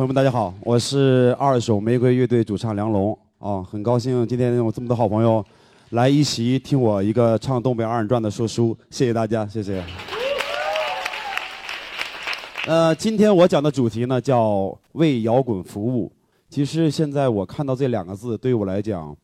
朋友们，大家好，我是二手玫瑰乐队主唱梁龙啊，很高兴今天有这么多好朋友来一起听我一个唱东北二人转的说书，谢谢大家，谢谢。呃，今天我讲的主题呢叫为摇滚服务。其实现在我看到这两个字，对我来讲，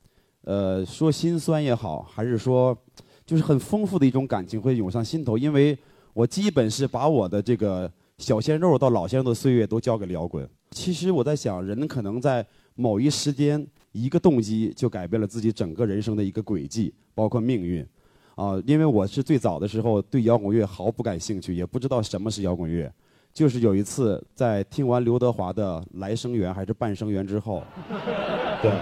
呃，说心酸也好，还是说就是很丰富的一种感情会涌上心头，因为我基本是把我的这个。小鲜肉到老鲜肉的岁月都交给了摇滚。其实我在想，人可能在某一时间、一个动机就改变了自己整个人生的一个轨迹，包括命运。啊，因为我是最早的时候对摇滚乐毫不感兴趣，也不知道什么是摇滚乐。就是有一次在听完刘德华的《来生缘》还是《半生缘》之后，对，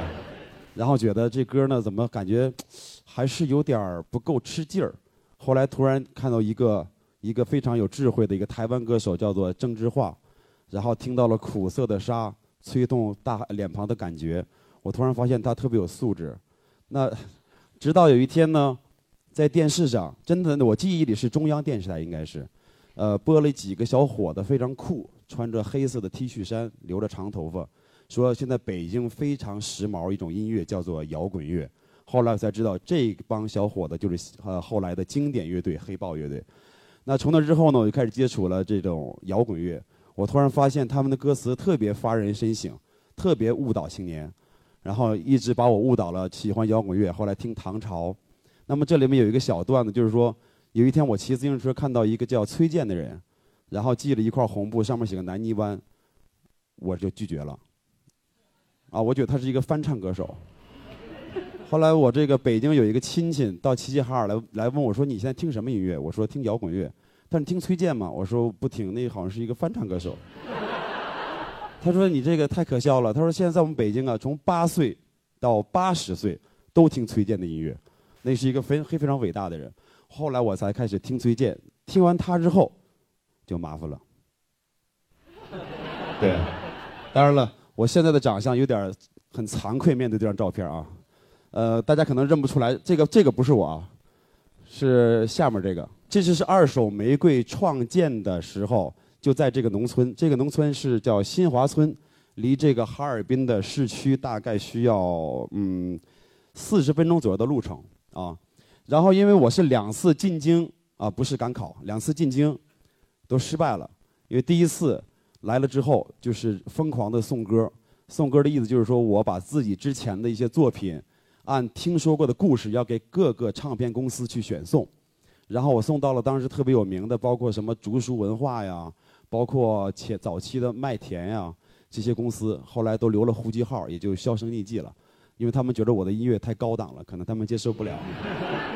然后觉得这歌呢怎么感觉还是有点不够吃劲儿。后来突然看到一个。一个非常有智慧的一个台湾歌手叫做郑智化，然后听到了苦涩的沙吹动大脸庞的感觉，我突然发现他特别有素质。那直到有一天呢，在电视上，真的我记忆里是中央电视台应该是，呃，播了几个小伙子非常酷，穿着黑色的 T 恤衫，留着长头发，说现在北京非常时髦一种音乐叫做摇滚乐。后来我才知道这帮小伙子就是呃后来的经典乐队黑豹乐队。那从那之后呢，我就开始接触了这种摇滚乐。我突然发现他们的歌词特别发人深省，特别误导青年，然后一直把我误导了喜欢摇滚乐。后来听唐朝，那么这里面有一个小段子，就是说有一天我骑自行车看到一个叫崔健的人，然后系了一块红布，上面写个南泥湾，我就拒绝了。啊，我觉得他是一个翻唱歌手。后来我这个北京有一个亲戚到齐齐哈尔来来问我说：“你现在听什么音乐？”我说：“听摇滚乐。”他说：“听崔健吗？”我说：“不听，那好像是一个翻唱歌手。” 他说：“你这个太可笑了。”他说：“现在在我们北京啊，从八岁到八十岁都听崔健的音乐，那是一个非非非常伟大的人。”后来我才开始听崔健，听完他之后就麻烦了。对，当然了，我现在的长相有点很惭愧，面对这张照片啊。呃，大家可能认不出来，这个这个不是我，啊，是下面这个。这就是二手玫瑰创建的时候，就在这个农村。这个农村是叫新华村，离这个哈尔滨的市区大概需要嗯四十分钟左右的路程啊。然后因为我是两次进京啊，不是赶考，两次进京都失败了。因为第一次来了之后，就是疯狂的送歌，送歌的意思就是说我把自己之前的一些作品。按听说过的故事，要给各个唱片公司去选送，然后我送到了当时特别有名的，包括什么竹书文化呀，包括前早期的麦田呀这些公司，后来都留了户籍号，也就销声匿迹了，因为他们觉得我的音乐太高档了，可能他们接受不了。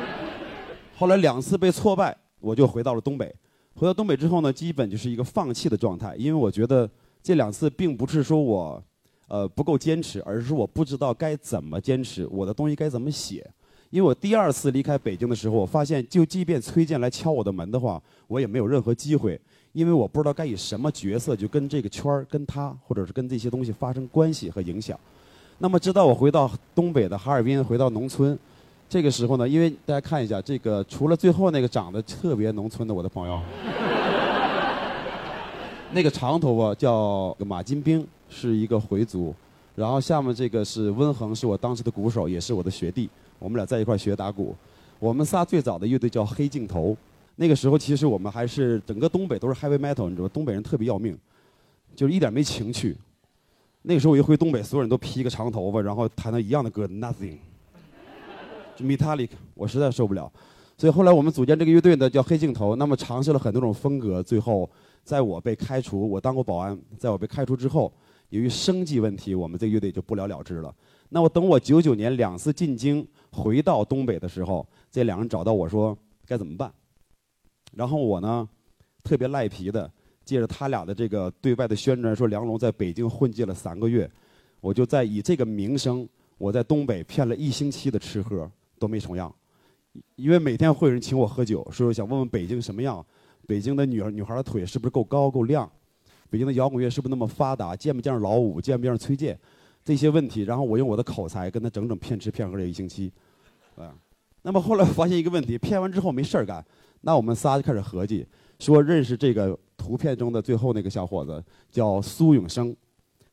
后来两次被挫败，我就回到了东北。回到东北之后呢，基本就是一个放弃的状态，因为我觉得这两次并不是说我。呃，不够坚持，而是我不知道该怎么坚持，我的东西该怎么写。因为我第二次离开北京的时候，我发现，就即便崔健来敲我的门的话，我也没有任何机会，因为我不知道该以什么角色就跟这个圈儿、跟他，或者是跟这些东西发生关系和影响。那么，直到我回到东北的哈尔滨，回到农村，这个时候呢，因为大家看一下，这个除了最后那个长得特别农村的我的朋友，那个长头发叫马金兵。是一个回族，然后下面这个是温恒，是我当时的鼓手，也是我的学弟。我们俩在一块学打鼓。我们仨最早的乐队叫黑镜头。那个时候其实我们还是整个东北都是 heavy metal，你知道东北人特别要命，就是一点没情趣。那个时候我一回东北，所有人都披个长头发，然后弹的一样的歌，Nothing，就 Metallic，我实在受不了。所以后来我们组建这个乐队呢，叫黑镜头。那么尝试了很多种风格，最后在我被开除，我当过保安，在我被开除之后。由于生计问题，我们这个乐队就不了了之了。那我等我九九年两次进京回到东北的时候，这两人找到我说该怎么办。然后我呢，特别赖皮的，借着他俩的这个对外的宣传，说梁龙在北京混迹了三个月，我就在以这个名声，我在东北骗了一星期的吃喝都没重样。因为每天会有人请我喝酒，说想问问北京什么样，北京的女孩女孩的腿是不是够高够亮。北京的摇滚乐是不是那么发达？见不见老五？见不见崔健？这些问题，然后我用我的口才跟他整整骗吃骗喝了一星期，啊。那么后来发现一个问题，骗完之后没事儿干，那我们仨就开始合计，说认识这个图片中的最后那个小伙子叫苏永生，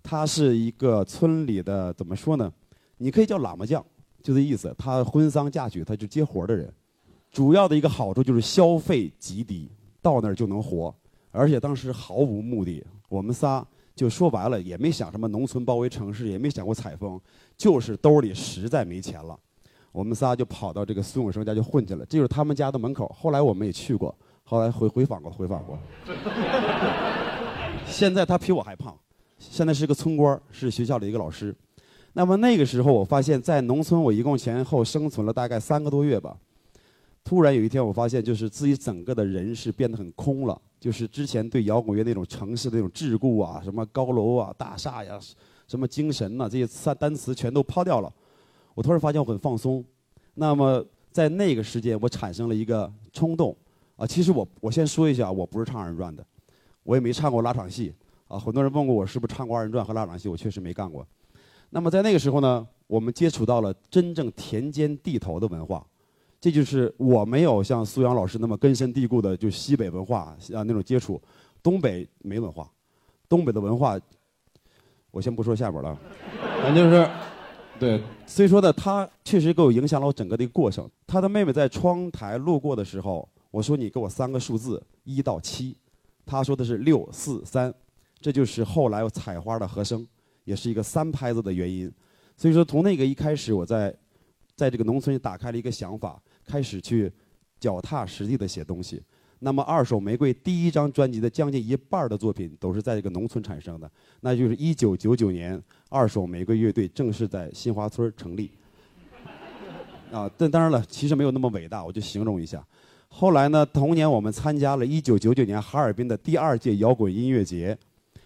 他是一个村里的怎么说呢？你可以叫喇嘛匠，就这意思。他婚丧嫁娶，他就接活的人。主要的一个好处就是消费极低，到那儿就能活，而且当时毫无目的。我们仨就说白了，也没想什么农村包围城市，也没想过采风，就是兜里实在没钱了。我们仨就跑到这个孙永生家就混去了，这就是他们家的门口。后来我们也去过，后来回回访过，回访过。现在他比我还胖，现在是个村官，是学校的一个老师。那么那个时候，我发现，在农村，我一共前后生存了大概三个多月吧。突然有一天，我发现，就是自己整个的人是变得很空了，就是之前对摇滚乐那种城市那种桎梏啊，什么高楼啊、大厦呀，什么精神呐，这些三单词全都抛掉了。我突然发现我很放松，那么在那个时间，我产生了一个冲动，啊，其实我我先说一下，我不是唱二人转的，我也没唱过拉场戏，啊，很多人问过我是不是唱过二人转和拉场戏，我确实没干过。那么在那个时候呢，我们接触到了真正田间地头的文化，这就是我没有像苏阳老师那么根深蒂固的就西北文化啊那种接触，东北没文化，东北的文化，我先不说下边了，反正就是。对，所以说呢，他确实给我影响了我整个的一个过程。他的妹妹在窗台路过的时候，我说你给我三个数字，一到七，他说的是六四三，这就是后来我采花的和声，也是一个三拍子的原因。所以说从那个一开始，我在在这个农村打开了一个想法，开始去脚踏实地的写东西。那么，二手玫瑰第一张专辑的将近一半的作品都是在这个农村产生的，那就是一九九九年，二手玫瑰乐队正式在新华村成立。啊，但当然了，其实没有那么伟大，我就形容一下。后来呢，同年我们参加了一九九九年哈尔滨的第二届摇滚音乐节。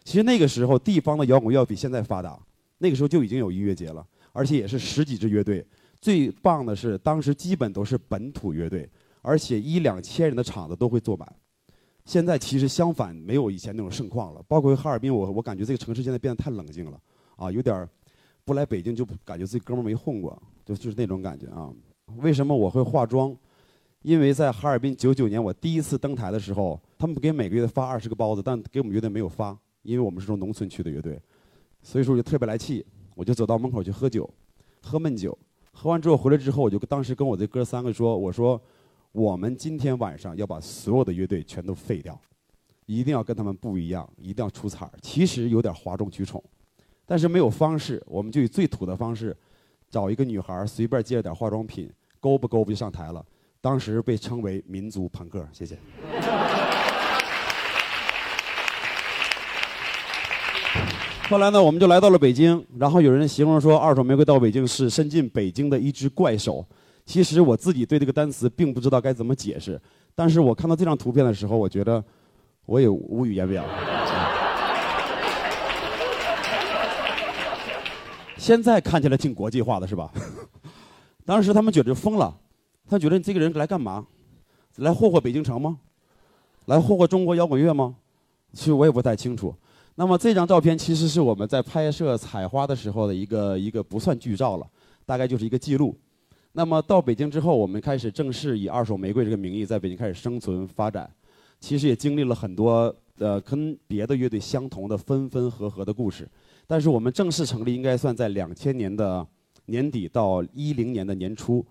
其实那个时候，地方的摇滚要比现在发达，那个时候就已经有音乐节了，而且也是十几支乐队。最棒的是，当时基本都是本土乐队。而且一两千人的场子都会坐满，现在其实相反，没有以前那种盛况了。包括哈尔滨，我我感觉这个城市现在变得太冷静了，啊，有点不来北京就感觉自己哥们没混过，就就是那种感觉啊。为什么我会化妆？因为在哈尔滨九九年我第一次登台的时候，他们给每个月发二十个包子，但给我们乐队没有发，因为我们是从农村去的乐队，所以说我就特别来气，我就走到门口去喝酒，喝闷酒，喝完之后回来之后，我就当时跟我这哥三个说，我说。我们今天晚上要把所有的乐队全都废掉，一定要跟他们不一样，一定要出彩。其实有点哗众取宠，但是没有方式，我们就以最土的方式，找一个女孩随便借了点化妆品，勾吧勾吧就上台了。当时被称为民族朋克。谢谢。后来呢，我们就来到了北京，然后有人形容说，二手玫瑰到北京是伸进北京的一只怪手。其实我自己对这个单词并不知道该怎么解释，但是我看到这张图片的时候，我觉得我也无语言表。现在看起来挺国际化的是吧？当时他们觉得疯了，他觉得你这个人来干嘛？来霍霍北京城吗？来霍霍中国摇滚乐吗？其实我也不太清楚。那么这张照片其实是我们在拍摄采花的时候的一个一个不算剧照了，大概就是一个记录。那么到北京之后，我们开始正式以二手玫瑰这个名义在北京开始生存发展。其实也经历了很多呃跟别的乐队相同的分分合合的故事。但是我们正式成立应该算在两千年的年底到一零年的年初。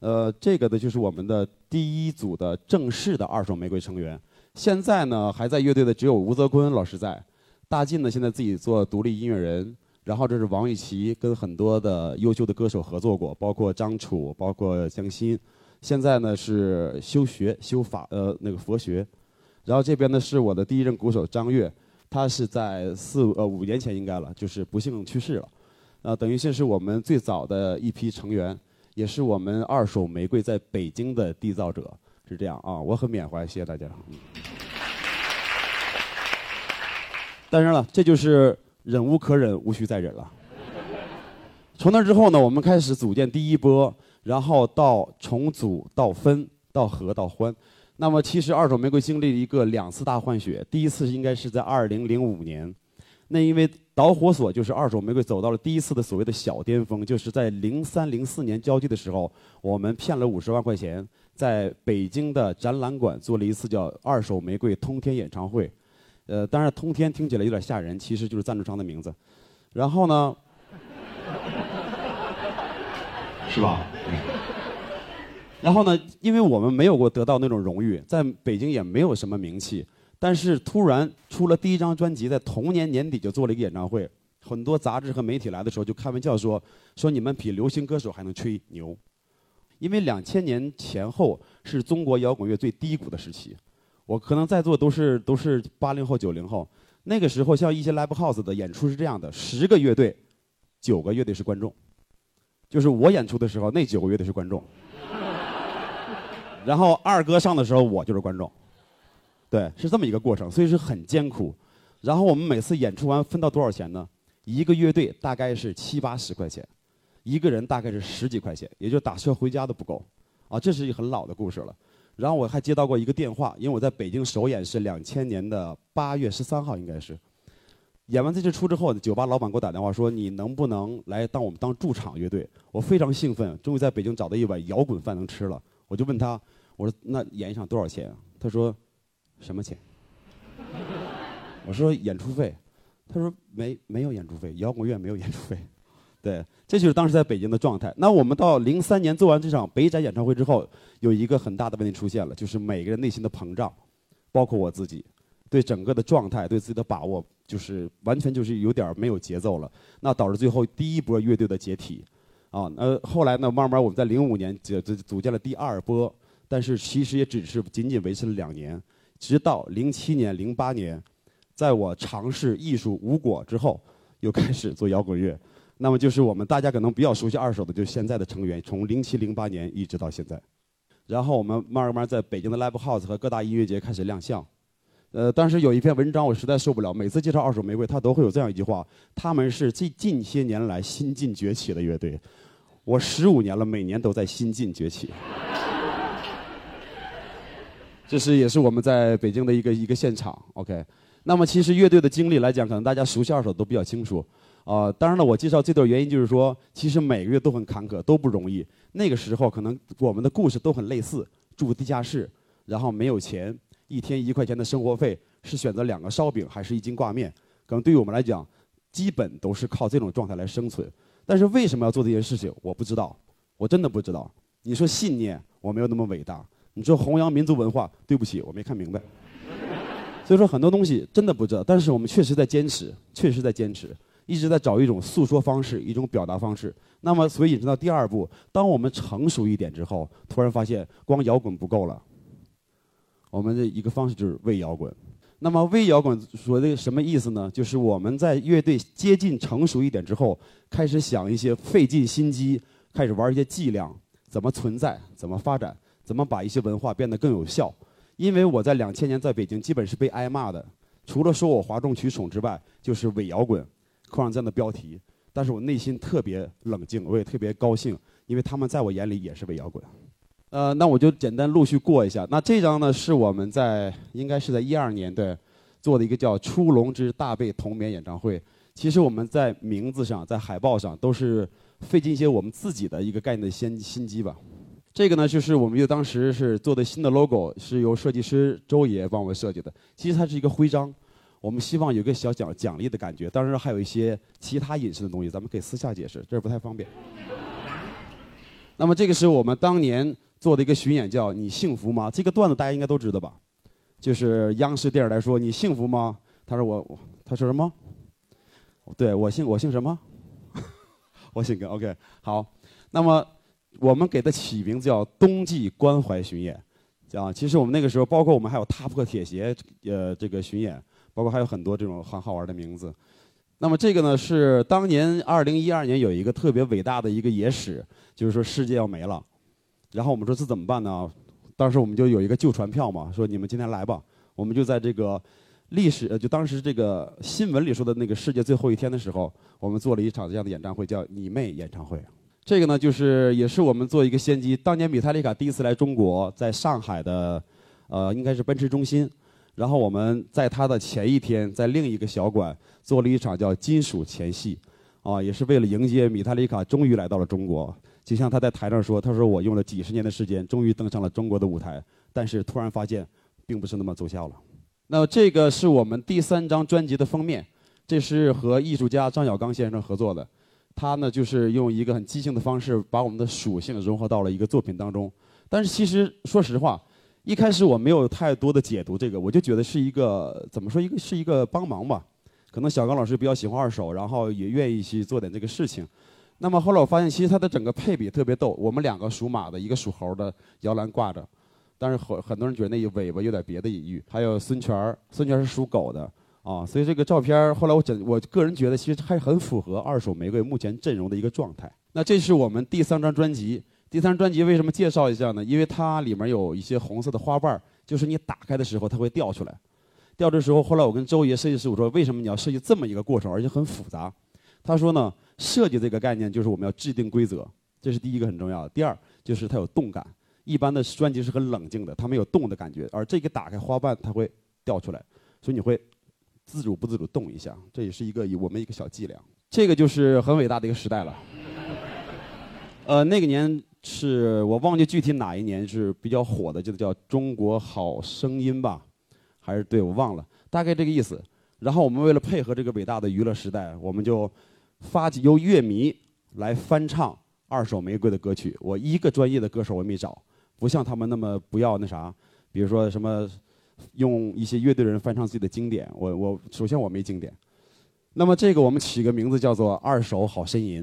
呃，这个呢就是我们的第一组的正式的二手玫瑰成员。现在呢还在乐队的只有吴泽坤老师在，大进呢现在自己做独立音乐人。然后这是王雨琦跟很多的优秀的歌手合作过，包括张楚，包括江欣。现在呢是修学修法呃那个佛学。然后这边呢是我的第一任鼓手张悦，他是在四呃五年前应该了，就是不幸去世了。呃，等于这是我们最早的一批成员，也是我们二手玫瑰在北京的缔造者，是这样啊，我很缅怀，谢谢大家。嗯当然了，这就是。忍无可忍，无需再忍了。从那之后呢，我们开始组建第一波，然后到重组、到分、到合、到欢。那么，其实二手玫瑰经历了一个两次大换血。第一次应该是在二零零五年，那因为导火索就是二手玫瑰走到了第一次的所谓的小巅峰，就是在零三零四年交际的时候，我们骗了五十万块钱，在北京的展览馆做了一次叫“二手玫瑰通天演唱会”。呃，当然通天听起来有点吓人，其实就是赞助商的名字。然后呢，是吧？然后呢，因为我们没有过得到那种荣誉，在北京也没有什么名气，但是突然出了第一张专辑，在同年年底就做了一个演唱会，很多杂志和媒体来的时候就开玩笑说，说你们比流行歌手还能吹牛，因为两千年前后是中国摇滚乐最低谷的时期，我可能在座都是都是八零后九零后，那个时候像一些 live house 的演出是这样的，十个乐队，九个乐队是观众，就是我演出的时候，那九个乐队是观众。然后二哥上的时候，我就是观众，对，是这么一个过程，所以是很艰苦。然后我们每次演出完分到多少钱呢？一个乐队大概是七八十块钱，一个人大概是十几块钱，也就打车回家都不够。啊，这是一个很老的故事了。然后我还接到过一个电话，因为我在北京首演是两千年的八月十三号，应该是。演完这支出之后，酒吧老板给我打电话说：“你能不能来当我们当驻场乐队？”我非常兴奋，终于在北京找到一碗摇滚饭能吃了。我就问他，我说那演一场多少钱？他说什么钱？我说演出费。他说没没有演出费，摇滚乐没有演出费。对，这就是当时在北京的状态。那我们到零三年做完这场北展演唱会之后，有一个很大的问题出现了，就是每个人内心的膨胀，包括我自己，对整个的状态、对自己的把握，就是完全就是有点没有节奏了。那导致最后第一波乐队的解体。啊，那后来呢？慢慢我们在零五年组组组建了第二波，但是其实也只是仅仅维持了两年，直到零七年、零八年，在我尝试艺术无果之后，又开始做摇滚乐。那么就是我们大家可能比较熟悉二手的，就是现在的成员，从零七零八年一直到现在。然后我们慢慢在北京的 Live House 和各大音乐节开始亮相。呃，当时有一篇文章我实在受不了，每次介绍二手玫瑰，他都会有这样一句话：他们是最近些年来新晋崛起的乐队。我十五年了，每年都在新晋崛起。这是也是我们在北京的一个一个现场。OK，那么其实乐队的经历来讲，可能大家熟悉二手都比较清楚。啊，当然了，我介绍这段原因就是说，其实每个月都很坎坷，都不容易。那个时候可能我们的故事都很类似，住地下室，然后没有钱，一天一块钱的生活费，是选择两个烧饼还是一斤挂面？可能对于我们来讲，基本都是靠这种状态来生存。但是为什么要做这件事情？我不知道，我真的不知道。你说信念，我没有那么伟大；你说弘扬民族文化，对不起，我没看明白。所以说很多东西真的不知道，但是我们确实在坚持，确实在坚持，一直在找一种诉说方式，一种表达方式。那么，所以引申到第二步，当我们成熟一点之后，突然发现光摇滚不够了。我们的一个方式就是为摇滚。那么微摇滚说的什么意思呢？就是我们在乐队接近成熟一点之后，开始想一些费尽心机，开始玩一些伎俩，怎么存在，怎么发展，怎么把一些文化变得更有效。因为我在两千年在北京基本是被挨骂的，除了说我哗众取宠之外，就是伪摇滚，扣上这样的标题。但是我内心特别冷静，我也特别高兴，因为他们在我眼里也是伪摇滚。呃，那我就简单陆续过一下。那这张呢，是我们在应该是在一二年对做的一个叫《出笼之大被同眠》演唱会。其实我们在名字上、在海报上都是费尽一些我们自己的一个概念的心心机吧。这个呢，就是我们就当时是做的新的 logo，是由设计师周爷帮我设计的。其实它是一个徽章，我们希望有个小奖奖励的感觉。当然还有一些其他隐私的东西，咱们可以私下解释，这不太方便。那么这个是我们当年。做的一个巡演叫“你幸福吗”？这个段子大家应该都知道吧？就是央视电视台说“你幸福吗”？他说我，他说什么？对我姓我姓什么？我姓跟 OK 好。那么我们给他起名字叫“冬季关怀巡演”。啊，其实我们那个时候，包括我们还有踏破铁鞋呃这个巡演，包括还有很多这种很好玩的名字。那么这个呢是当年二零一二年有一个特别伟大的一个野史，就是说世界要没了。然后我们说这怎么办呢？当时我们就有一个旧船票嘛，说你们今天来吧。我们就在这个历史，就当时这个新闻里说的那个世界最后一天的时候，我们做了一场这样的演唱会，叫“你妹演唱会”。这个呢，就是也是我们做一个先机。当年米塔利卡第一次来中国，在上海的，呃，应该是奔驰中心。然后我们在他的前一天，在另一个小馆做了一场叫“金属前戏”，啊，也是为了迎接米塔里卡终于来到了中国。就像他在台上说：“他说我用了几十年的时间，终于登上了中国的舞台，但是突然发现，并不是那么奏效了。那这个是我们第三张专辑的封面，这是和艺术家张小刚先生合作的。他呢，就是用一个很即兴的方式，把我们的属性融合到了一个作品当中。但是其实说实话，一开始我没有太多的解读这个，我就觉得是一个怎么说，一个是一个帮忙吧。可能小刚老师比较喜欢二手，然后也愿意去做点这个事情。那么后来我发现，其实它的整个配比特别逗。我们两个属马的，一个属猴的摇篮挂着，但是很很多人觉得那尾巴有点别的隐喻。还有孙权，孙权是属狗的。啊，所以这个照片后来我整，我个人觉得其实还很符合二手玫瑰目前阵容的一个状态。那这是我们第三张专辑，第三张专辑为什么介绍一下呢？因为它里面有一些红色的花瓣，就是你打开的时候它会掉出来。掉的时候，后来我跟周爷设计师我说，为什么你要设计这么一个过程，而且很复杂？他说呢，设计这个概念就是我们要制定规则，这是第一个很重要的。第二就是它有动感，一般的专辑是很冷静的，它没有动的感觉，而这个打开花瓣它会掉出来，所以你会。自主不自主动一下，这也是一个我们一个小伎俩。这个就是很伟大的一个时代了。呃，那个年是我忘记具体哪一年是比较火的，就叫《中国好声音》吧，还是对我忘了，大概这个意思。然后我们为了配合这个伟大的娱乐时代，我们就发起由乐迷来翻唱二手玫瑰的歌曲。我一个专业的歌手我没找，不像他们那么不要那啥，比如说什么。用一些乐队人翻唱自己的经典，我我首先我没经典，那么这个我们起个名字叫做《二手好呻吟》，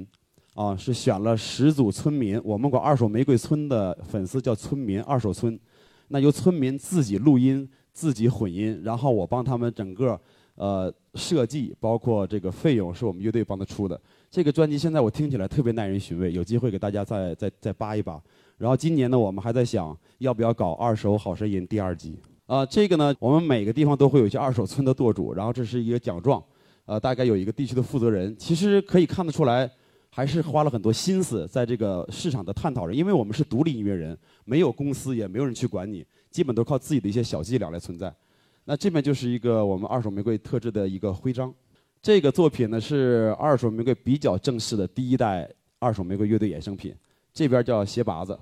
啊，是选了十组村民，我们管二手玫瑰村的粉丝叫村民，二手村，那由村民自己录音、自己混音，然后我帮他们整个呃设计，包括这个费用是我们乐队帮他出的。这个专辑现在我听起来特别耐人寻味，有机会给大家再再再扒一扒。然后今年呢，我们还在想要不要搞《二手好声音》第二季。啊，这个呢，我们每个地方都会有一些二手村的舵主，然后这是一个奖状，呃，大概有一个地区的负责人。其实可以看得出来，还是花了很多心思在这个市场的探讨上。因为我们是独立音乐人，没有公司，也没有人去管你，基本都靠自己的一些小伎俩来存在。那这边就是一个我们二手玫瑰特制的一个徽章。这个作品呢是二手玫瑰比较正式的第一代二手玫瑰乐队衍生品。这边叫鞋拔子，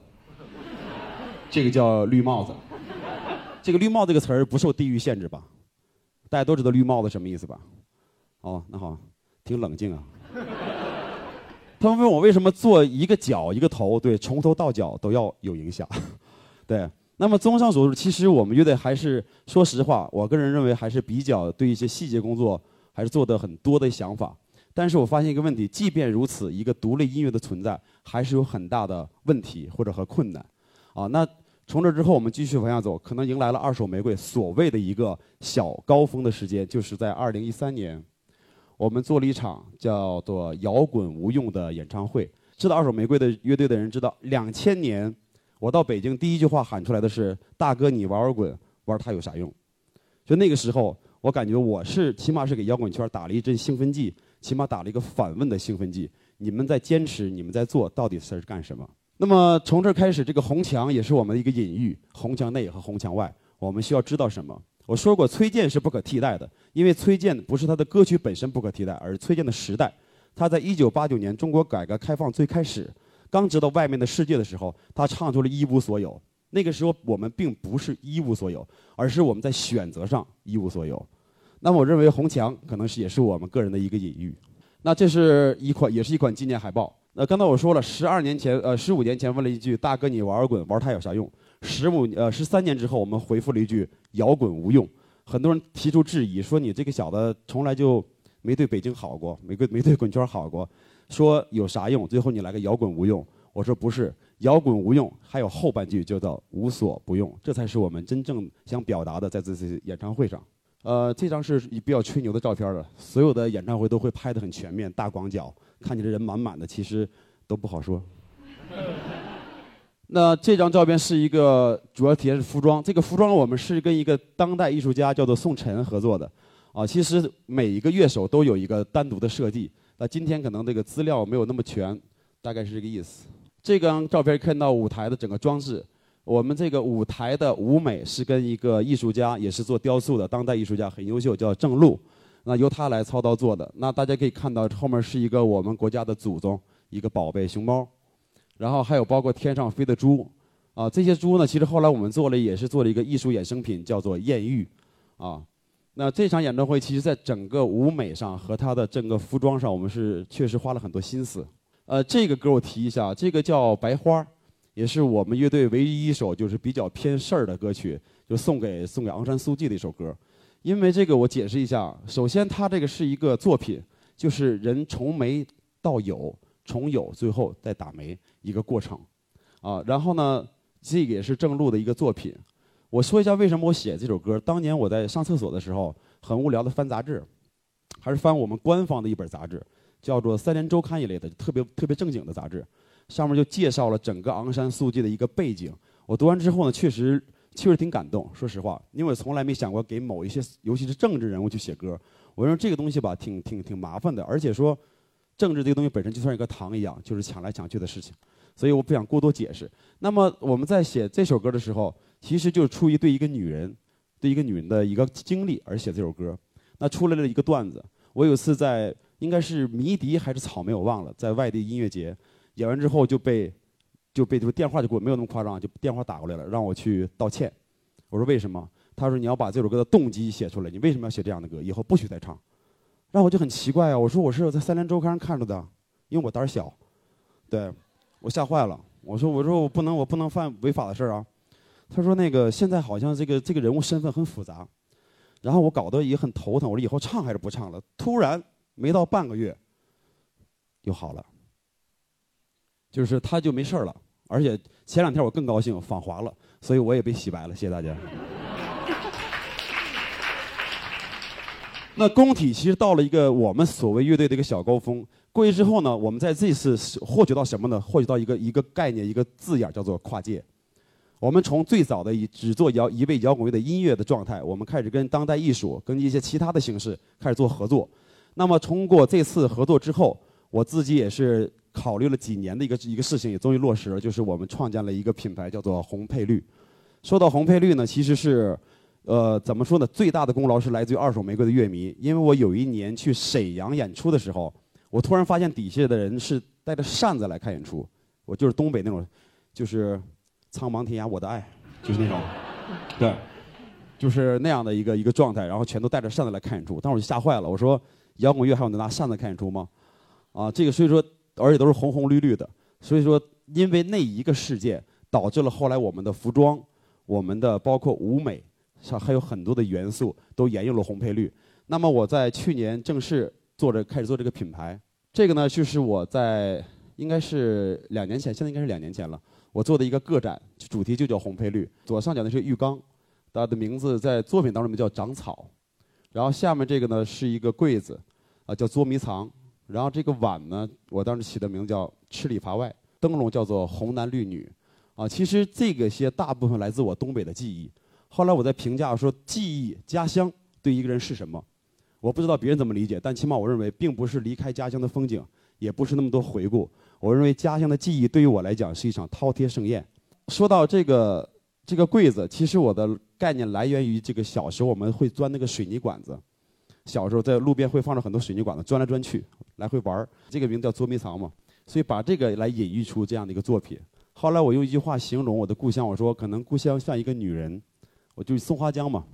这个叫绿帽子。这个“绿帽”这个词儿不受地域限制吧？大家都知道“绿帽子”什么意思吧？哦，那好，挺冷静啊。他们问我为什么做一个脚一个头，对，从头到脚都要有影响。对，那么综上所述，其实我们乐队还是说实话，我个人认为还是比较对一些细节工作还是做的很多的想法。但是我发现一个问题，即便如此，一个独立音乐的存在还是有很大的问题或者和困难。啊，那。从这之后，我们继续往下走，可能迎来了二手玫瑰所谓的一个小高峰的时间，就是在二零一三年，我们做了一场叫做“摇滚无用”的演唱会。知道二手玫瑰的乐队的人知道，两千年我到北京第一句话喊出来的是：“大哥，你玩玩滚，玩它有啥用？”就那个时候，我感觉我是起码是给摇滚圈打了一针兴奋剂，起码打了一个反问的兴奋剂。你们在坚持，你们在做，到底是干什么？那么从这开始，这个红墙也是我们的一个隐喻。红墙内和红墙外，我们需要知道什么？我说过，崔健是不可替代的，因为崔健不是他的歌曲本身不可替代，而崔健的时代。他在一九八九年中国改革开放最开始，刚知道外面的世界的时候，他唱出了一无所有。那个时候我们并不是一无所有，而是我们在选择上一无所有。那么我认为红墙可能是也是我们个人的一个隐喻。那这是一款，也是一款纪念海报。那刚才我说了，十二年前，呃，十五年前问了一句“大哥，你玩儿滚，玩儿它有啥用？”十五，呃，十三年之后，我们回复了一句“摇滚无用”。很多人提出质疑，说你这个小子从来就没对北京好过，没对没对滚圈好过，说有啥用？最后你来个摇滚无用，我说不是，摇滚无用，还有后半句叫做无所不用，这才是我们真正想表达的，在这次演唱会上。呃，这张是比较吹牛的照片了，所有的演唱会都会拍得很全面，大广角。看起来人满满的，其实都不好说。那这张照片是一个主要体现是服装，这个服装我们是跟一个当代艺术家叫做宋晨合作的。啊，其实每一个乐手都有一个单独的设计。那今天可能这个资料没有那么全，大概是这个意思。这张照片看到舞台的整个装置，我们这个舞台的舞美是跟一个艺术家，也是做雕塑的当代艺术家，很优秀，叫郑璐。那由他来操刀做的，那大家可以看到后面是一个我们国家的祖宗，一个宝贝熊猫，然后还有包括天上飞的猪，啊，这些猪呢，其实后来我们做了也是做了一个艺术衍生品，叫做艳遇，啊，那这场演唱会其实在整个舞美上和它的整个服装上，我们是确实花了很多心思。呃，这个歌我提一下，这个叫《白花》，也是我们乐队唯一一首就是比较偏事儿的歌曲，就送给送给昂山素季的一首歌。因为这个我解释一下，首先它这个是一个作品，就是人从没到有，从有最后再打没一个过程，啊，然后呢，这个也是郑璐的一个作品。我说一下为什么我写这首歌。当年我在上厕所的时候，很无聊的翻杂志，还是翻我们官方的一本杂志，叫做《三联周刊》一类的，特别特别正经的杂志。上面就介绍了整个昂山素季的一个背景。我读完之后呢，确实确实挺感动。说实话，因为我从来没想过给某一些，尤其是政治人物去写歌。我认为这个东西吧，挺挺挺麻烦的，而且说政治这个东西本身就像一个糖一样，就是抢来抢去的事情。所以我不想过多解释。那么我们在写这首歌的时候。其实就是出于对一个女人，对一个女人的一个经历而写这首歌。那出来了一个段子。我有次在应该是迷笛还是草莓，我忘了，在外地音乐节演完之后就被就被就电话就给我，没有那么夸张，就电话打过来了，让我去道歉。我说为什么？他说你要把这首歌的动机写出来，你为什么要写这样的歌？以后不许再唱。然后我就很奇怪啊！我说我是在三联周刊上看着的，因为我胆儿小，对我吓坏了。我说我说我不能我不能犯违法的事儿啊。他说：“那个现在好像这个这个人物身份很复杂，然后我搞得也很头疼。我说以后唱还是不唱了？突然没到半个月，就好了，就是他就没事了。而且前两天我更高兴，访华了，所以我也被洗白了。谢谢大家。那工体其实到了一个我们所谓乐队的一个小高峰。过去之后呢，我们在这次获取到什么呢？获取到一个一个概念，一个字眼，叫做跨界。”我们从最早的以只做摇一位摇滚乐的音乐的状态，我们开始跟当代艺术、跟一些其他的形式开始做合作。那么通过这次合作之后，我自己也是考虑了几年的一个一个事情，也终于落实了，就是我们创建了一个品牌，叫做红配绿。说到红配绿呢，其实是，呃，怎么说呢？最大的功劳是来自于二手玫瑰的乐迷，因为我有一年去沈阳演出的时候，我突然发现底下的人是带着扇子来看演出，我就是东北那种，就是。苍茫天涯，我的爱，就是那种，对，就是那样的一个一个状态，然后全都带着扇子来看演出，当时我就吓坏了，我说摇滚乐还有能拿扇子看演出吗？啊，这个所以说，而且都是红红绿绿的，所以说因为那一个事件，导致了后来我们的服装，我们的包括舞美上还有很多的元素都沿用了红配绿。那么我在去年正式做着开始做这个品牌，这个呢就是我在应该是两年前，现在应该是两年前了。我做的一个个展，主题就叫红配绿。左上角的是浴缸，它的名字在作品当中叫长草。然后下面这个呢是一个柜子，啊叫捉迷藏。然后这个碗呢，我当时起的名字叫吃里扒外。灯笼叫做红男绿女，啊其实这个些大部分来自我东北的记忆。后来我在评价说，记忆家乡对一个人是什么？我不知道别人怎么理解，但起码我认为，并不是离开家乡的风景，也不是那么多回顾。我认为家乡的记忆对于我来讲是一场饕餮盛宴。说到这个这个柜子，其实我的概念来源于这个小时候我们会钻那个水泥管子，小时候在路边会放着很多水泥管子，钻来钻去，来回玩儿。这个名字叫捉迷藏嘛，所以把这个来隐喻出这样的一个作品。后来我用一句话形容我的故乡，我说可能故乡像一个女人，我就松花江嘛，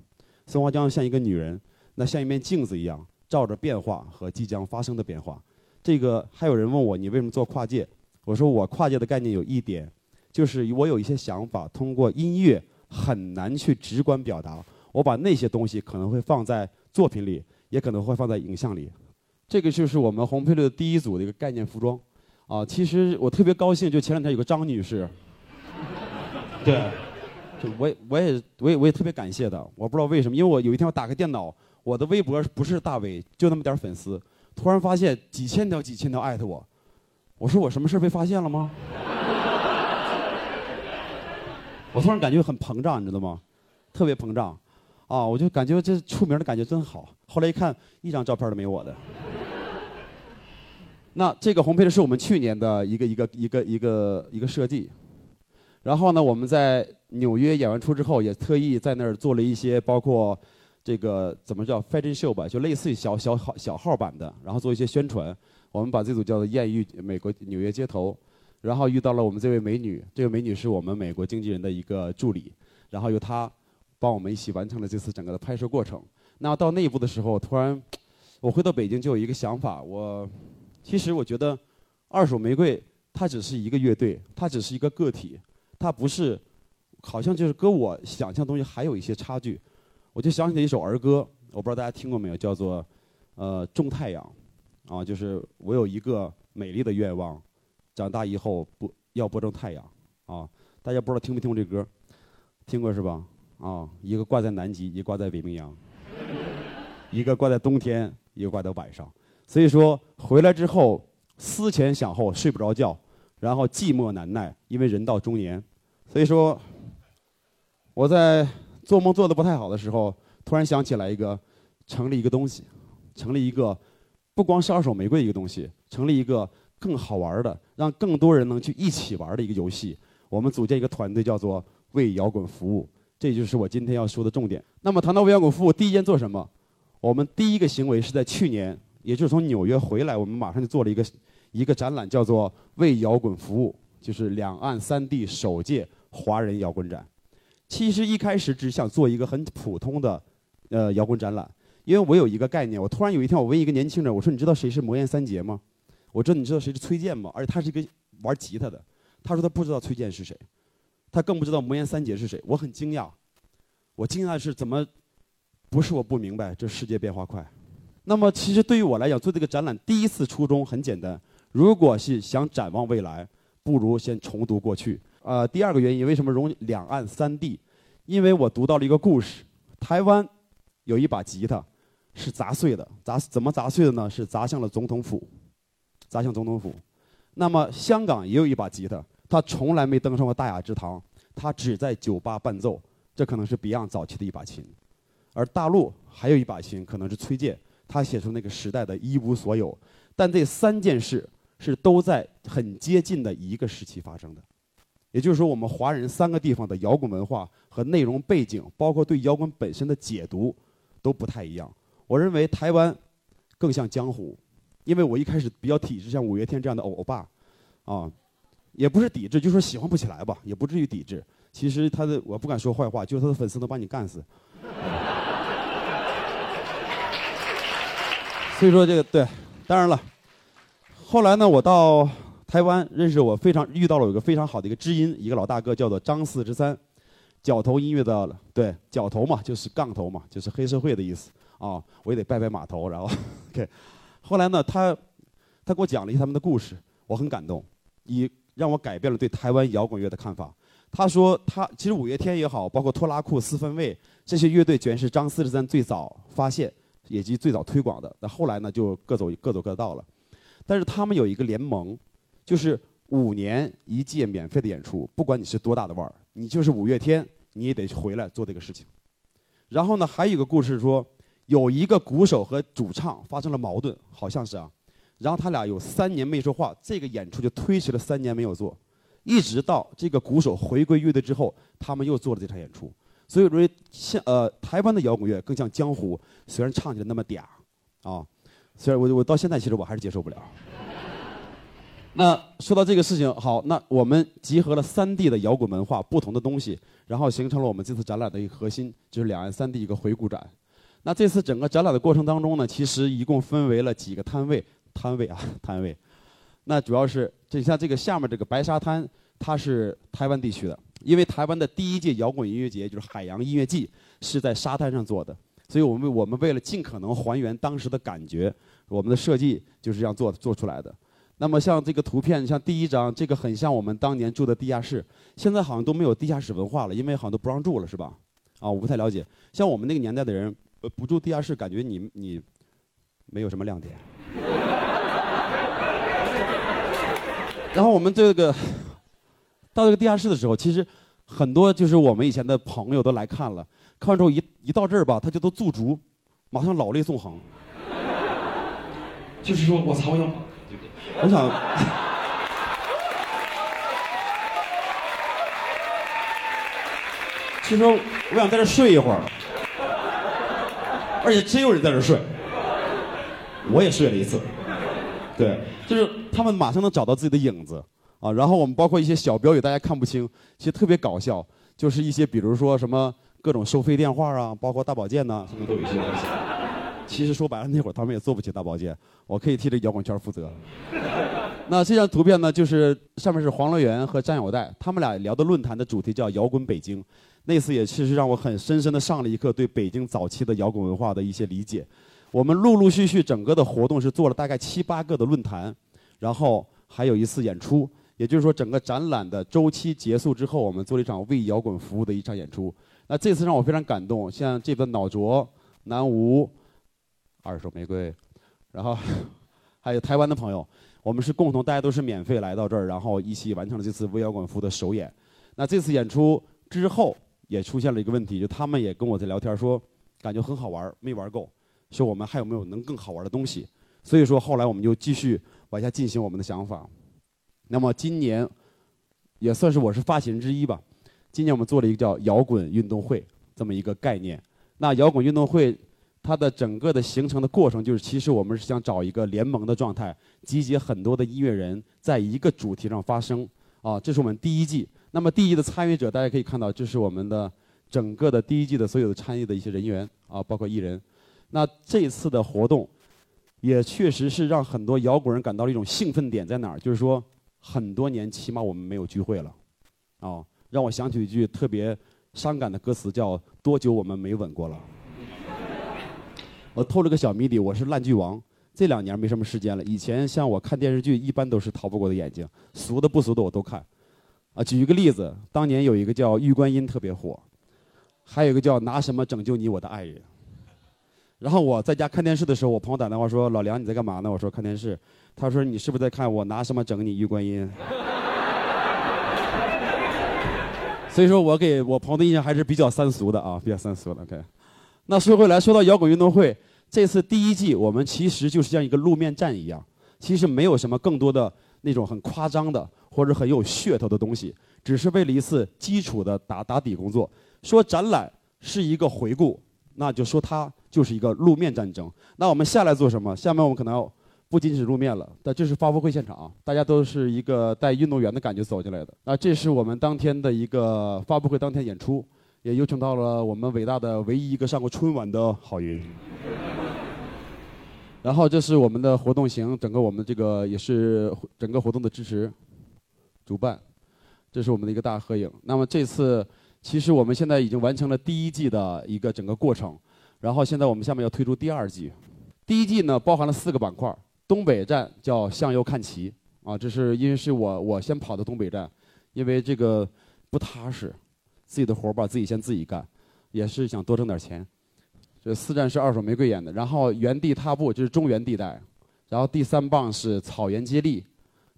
松花江像一个女人，那像一面镜子一样，照着变化和即将发生的变化。这个还有人问我你为什么做跨界？我说我跨界的概念有一点，就是我有一些想法，通过音乐很难去直观表达。我把那些东西可能会放在作品里，也可能会放在影像里。这个就是我们红配绿的第一组的一个概念服装。啊，其实我特别高兴，就前两天有个张女士，对，就我也我也我也我也特别感谢的。我不知道为什么，因为我有一天我打开电脑，我的微博不是大 V，就那么点粉丝。突然发现几千条几千条艾特我，我说我什么事被发现了吗？我突然感觉很膨胀，你知道吗？特别膨胀，啊，我就感觉这出名的感觉真好。后来一看，一张照片都没我的。那这个红配的是我们去年的一个一个一个一个一个设计，然后呢，我们在纽约演完出之后，也特意在那儿做了一些包括。这个怎么叫 fashion show 吧，就类似于小小号小号版的，然后做一些宣传。我们把这组叫做艳遇美国纽约街头，然后遇到了我们这位美女，这位美女是我们美国经纪人的一个助理，然后由她帮我们一起完成了这次整个的拍摄过程。那到那一步的时候，突然我回到北京就有一个想法，我其实我觉得二手玫瑰它只是一个乐队，它只是一个个体，它不是好像就是跟我想象东西还有一些差距。我就想起了一首儿歌，我不知道大家听过没有，叫做呃《种太阳》，啊，就是我有一个美丽的愿望，长大以后不要播种太阳，啊，大家不知道听没听过这歌？听过是吧？啊，一个挂在南极，一个挂在北冰洋，一个挂在冬天，一个挂在晚上。所以说回来之后思前想后睡不着觉，然后寂寞难耐，因为人到中年。所以说我在做梦做的不太好的时候，突然想起来一个成立一个东西，成立一个不光是二手玫瑰一个东西，成立一个更好玩的，让更多人能去一起玩的一个游戏。我们组建一个团队，叫做。为摇滚服务，这就是我今天要说的重点。那么谈到为摇滚服务，第一件做什么？我们第一个行为是在去年，也就是从纽约回来，我们马上就做了一个一个展览，叫做“为摇滚服务”，就是两岸三地首届华人摇滚展。其实一开始只想做一个很普通的呃摇滚展览，因为我有一个概念。我突然有一天，我问一个年轻人，我说：“你知道谁是魔岩三杰吗？”我说：“你知道谁是崔健吗？”而且他是一个玩吉他的，他说他不知道崔健是谁。他更不知道魔岩三杰是谁，我很惊讶。我惊讶的是怎么，不是我不明白，这世界变化快。那么其实对于我来讲，做这个展览第一次初衷很简单，如果是想展望未来，不如先重读过去。呃，第二个原因，为什么融两岸三地？因为我读到了一个故事：台湾有一把吉他是砸碎的，砸怎么砸碎的呢？是砸向了总统府，砸向总统府。那么香港也有一把吉他。他从来没登上过大雅之堂，他只在酒吧伴奏，这可能是 Beyond 早期的一把琴。而大陆还有一把琴，可能是崔健，他写出那个时代的一无所有。但这三件事是都在很接近的一个时期发生的，也就是说，我们华人三个地方的摇滚文化和内容背景，包括对摇滚本身的解读，都不太一样。我认为台湾更像江湖，因为我一开始比较抵制像五月天这样的欧欧巴，啊。也不是抵制，就说喜欢不起来吧，也不至于抵制。其实他的我不敢说坏话，就是他的粉丝能把你干死。所以说这个对，当然了，后来呢，我到台湾认识我非常遇到了有个非常好的一个知音，一个老大哥叫做张四之三，角头音乐的对角头嘛，就是杠头嘛，就是黑社会的意思啊。我也得拜拜码头，然后 OK。后来呢，他他给我讲了一些他们的故事，我很感动，以。让我改变了对台湾摇滚乐的看法。他说，他其实五月天也好，包括拖拉库、四分卫这些乐队，全是张四十三最早发现，以及最早推广的。那后来呢，就各走各走各道了。但是他们有一个联盟，就是五年一届免费的演出，不管你是多大的腕儿，你就是五月天，你也得回来做这个事情。然后呢，还有一个故事说，有一个鼓手和主唱发生了矛盾，好像是啊。然后他俩有三年没说话，这个演出就推迟了三年没有做，一直到这个鼓手回归乐队之后，他们又做了这场演出。所以说，像呃台湾的摇滚乐更像江湖，虽然唱起来那么嗲，啊，虽然我我到现在其实我还是接受不了。那说到这个事情，好，那我们集合了三地的摇滚文化不同的东西，然后形成了我们这次展览的一个核心，就是两岸三地一个回顾展。那这次整个展览的过程当中呢，其实一共分为了几个摊位。摊位啊，摊位，那主要是这像这个下面这个白沙滩，它是台湾地区的，因为台湾的第一届摇滚音乐节就是海洋音乐季是在沙滩上做的，所以我们我们为了尽可能还原当时的感觉，我们的设计就是这样做做出来的。那么像这个图片，像第一张，这个很像我们当年住的地下室，现在好像都没有地下室文化了，因为好像都不让住了，是吧？啊，我不太了解。像我们那个年代的人，呃，不住地下室，感觉你你没有什么亮点。然后我们这个到这个地下室的时候，其实很多就是我们以前的朋友都来看了，看完之后一一到这儿吧，他就都驻足，马上老泪纵横，就是说我操，我想，我想，其实我想在这睡一会儿，而且真有人在这睡，我也睡了一次。对，就是他们马上能找到自己的影子啊。然后我们包括一些小标语，大家看不清，其实特别搞笑。就是一些比如说什么各种收费电话啊，包括大保健呐，什么都有一些关系。其实说白了，那会儿他们也做不起大保健，我可以替这摇滚圈负责。那这张图片呢，就是上面是黄乐园和张小岱，他们俩聊的论坛的主题叫“摇滚北京”。那次也其实让我很深深的上了一课对北京早期的摇滚文化的一些理解。我们陆陆续续整个的活动是做了大概七八个的论坛，然后还有一次演出。也就是说，整个展览的周期结束之后，我们做了一场为摇滚服务的一场演出。那这次让我非常感动，像这个脑浊、南无、二手玫瑰，然后 还有台湾的朋友。我们是共同，大家都是免费来到这儿，然后一起完成了这次微摇滚服的首演。那这次演出之后，也出现了一个问题，就他们也跟我在聊天，说感觉很好玩，没玩够，说我们还有没有能更好玩的东西。所以说后来我们就继续往下进行我们的想法。那么今年也算是我是发起人之一吧。今年我们做了一个叫摇滚运动会这么一个概念。那摇滚运动会。它的整个的形成的过程，就是其实我们是想找一个联盟的状态，集结很多的音乐人在一个主题上发声。啊，这是我们第一季。那么第一的参与者，大家可以看到，这是我们的整个的第一季的所有的参与的一些人员啊，包括艺人。那这次的活动，也确实是让很多摇滚人感到了一种兴奋点在哪儿？就是说，很多年起码我们没有聚会了，啊，让我想起一句特别伤感的歌词，叫“多久我们没吻过了”。我透了个小谜底，我是烂剧王。这两年没什么时间了。以前像我看电视剧，一般都是逃不过的眼睛，俗的不俗的我都看。啊，举一个例子，当年有一个叫《玉观音》特别火，还有一个叫《拿什么拯救你我的爱人》。然后我在家看电视的时候，我朋友打电话说：“老梁你在干嘛呢？”我说：“看电视。”他说：“你是不是在看我拿什么整你玉观音？” 所以说我给我朋友的印象还是比较三俗的啊，比较三俗的。OK。那说回来，说到摇滚运动会。这次第一季，我们其实就是像一个路面战一样，其实没有什么更多的那种很夸张的或者很有噱头的东西，只是为了一次基础的打打底工作。说展览是一个回顾，那就说它就是一个路面战争。那我们下来做什么？下面我们可能要不仅仅是路面了，但这是发布会现场，大家都是一个带运动员的感觉走进来的。那这是我们当天的一个发布会当天演出，也有请到了我们伟大的唯一一个上过春晚的郝云。然后这是我们的活动型，整个我们这个也是整个活动的支持主办，这是我们的一个大合影。那么这次其实我们现在已经完成了第一季的一个整个过程，然后现在我们下面要推出第二季。第一季呢包含了四个板块，东北站叫向右看齐啊，这是因为是我我先跑的东北站，因为这个不踏实，自己的活儿吧自己先自己干，也是想多挣点钱。这四站是二手玫瑰演的，然后原地踏步就是中原地带，然后第三棒是草原接力，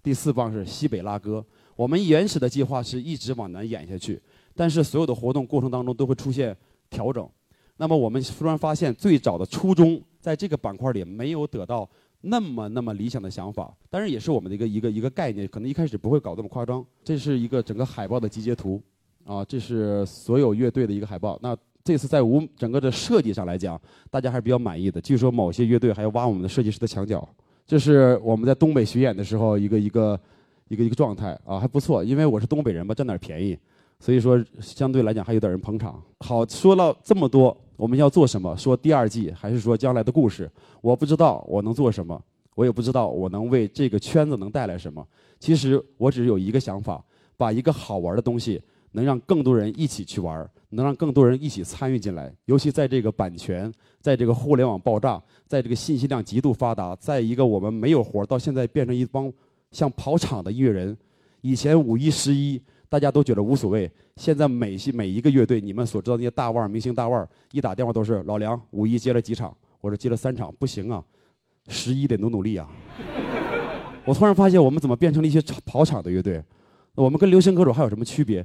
第四棒是西北拉歌。我们原始的计划是一直往南演下去，但是所有的活动过程当中都会出现调整。那么我们突然发现，最早的初衷在这个板块里没有得到那么那么理想的想法，当然也是我们的一个一个一个概念，可能一开始不会搞这么夸张。这是一个整个海报的集结图，啊，这是所有乐队的一个海报。那这次在舞整个的设计上来讲，大家还是比较满意的。据说某些乐队还要挖我们的设计师的墙角。这是我们在东北巡演的时候一个一个一个一个状态啊，还不错。因为我是东北人嘛，占点便宜，所以说相对来讲还有点人捧场。好，说了这么多，我们要做什么？说第二季还是说将来的故事？我不知道我能做什么，我也不知道我能为这个圈子能带来什么。其实我只有一个想法，把一个好玩的东西能让更多人一起去玩。能让更多人一起参与进来，尤其在这个版权，在这个互联网爆炸，在这个信息量极度发达，在一个我们没有活到现在变成一帮像跑场的音乐人。以前五一、十一大家都觉得无所谓，现在每些每一个乐队，你们所知道那些大腕儿、明星大腕儿，一打电话都是老梁，五一接了几场，我说接了三场，不行啊，十一得努努力啊。我突然发现，我们怎么变成了一些跑场的乐队？我们跟流行歌手还有什么区别？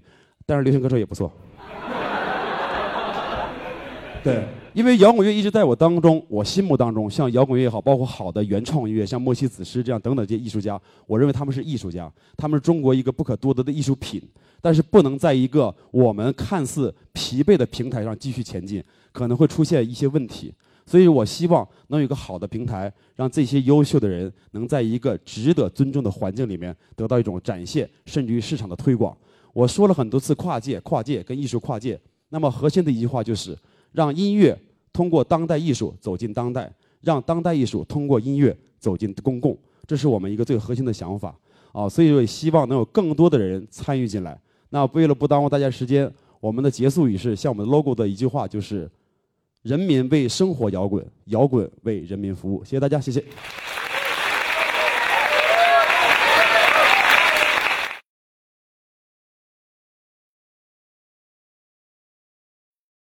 但是流行歌手也不错。对，因为摇滚乐一直在我当中，我心目当中，像摇滚乐也好，包括好的原创音乐，像莫西子诗这样等等这些艺术家，我认为他们是艺术家，他们是中国一个不可多得的艺术品，但是不能在一个我们看似疲惫的平台上继续前进，可能会出现一些问题。所以我希望能有一个好的平台，让这些优秀的人能在一个值得尊重的环境里面得到一种展现，甚至于市场的推广。我说了很多次跨界，跨界跟艺术跨界。那么核心的一句话就是让音乐通过当代艺术走进当代，让当代艺术通过音乐走进公共，这是我们一个最核心的想法啊。所以说，也希望能有更多的人参与进来。那为了不耽误大家时间，我们的结束语是像我们 logo 的一句话，就是“人民为生活摇滚，摇滚为人民服务”。谢谢大家，谢谢。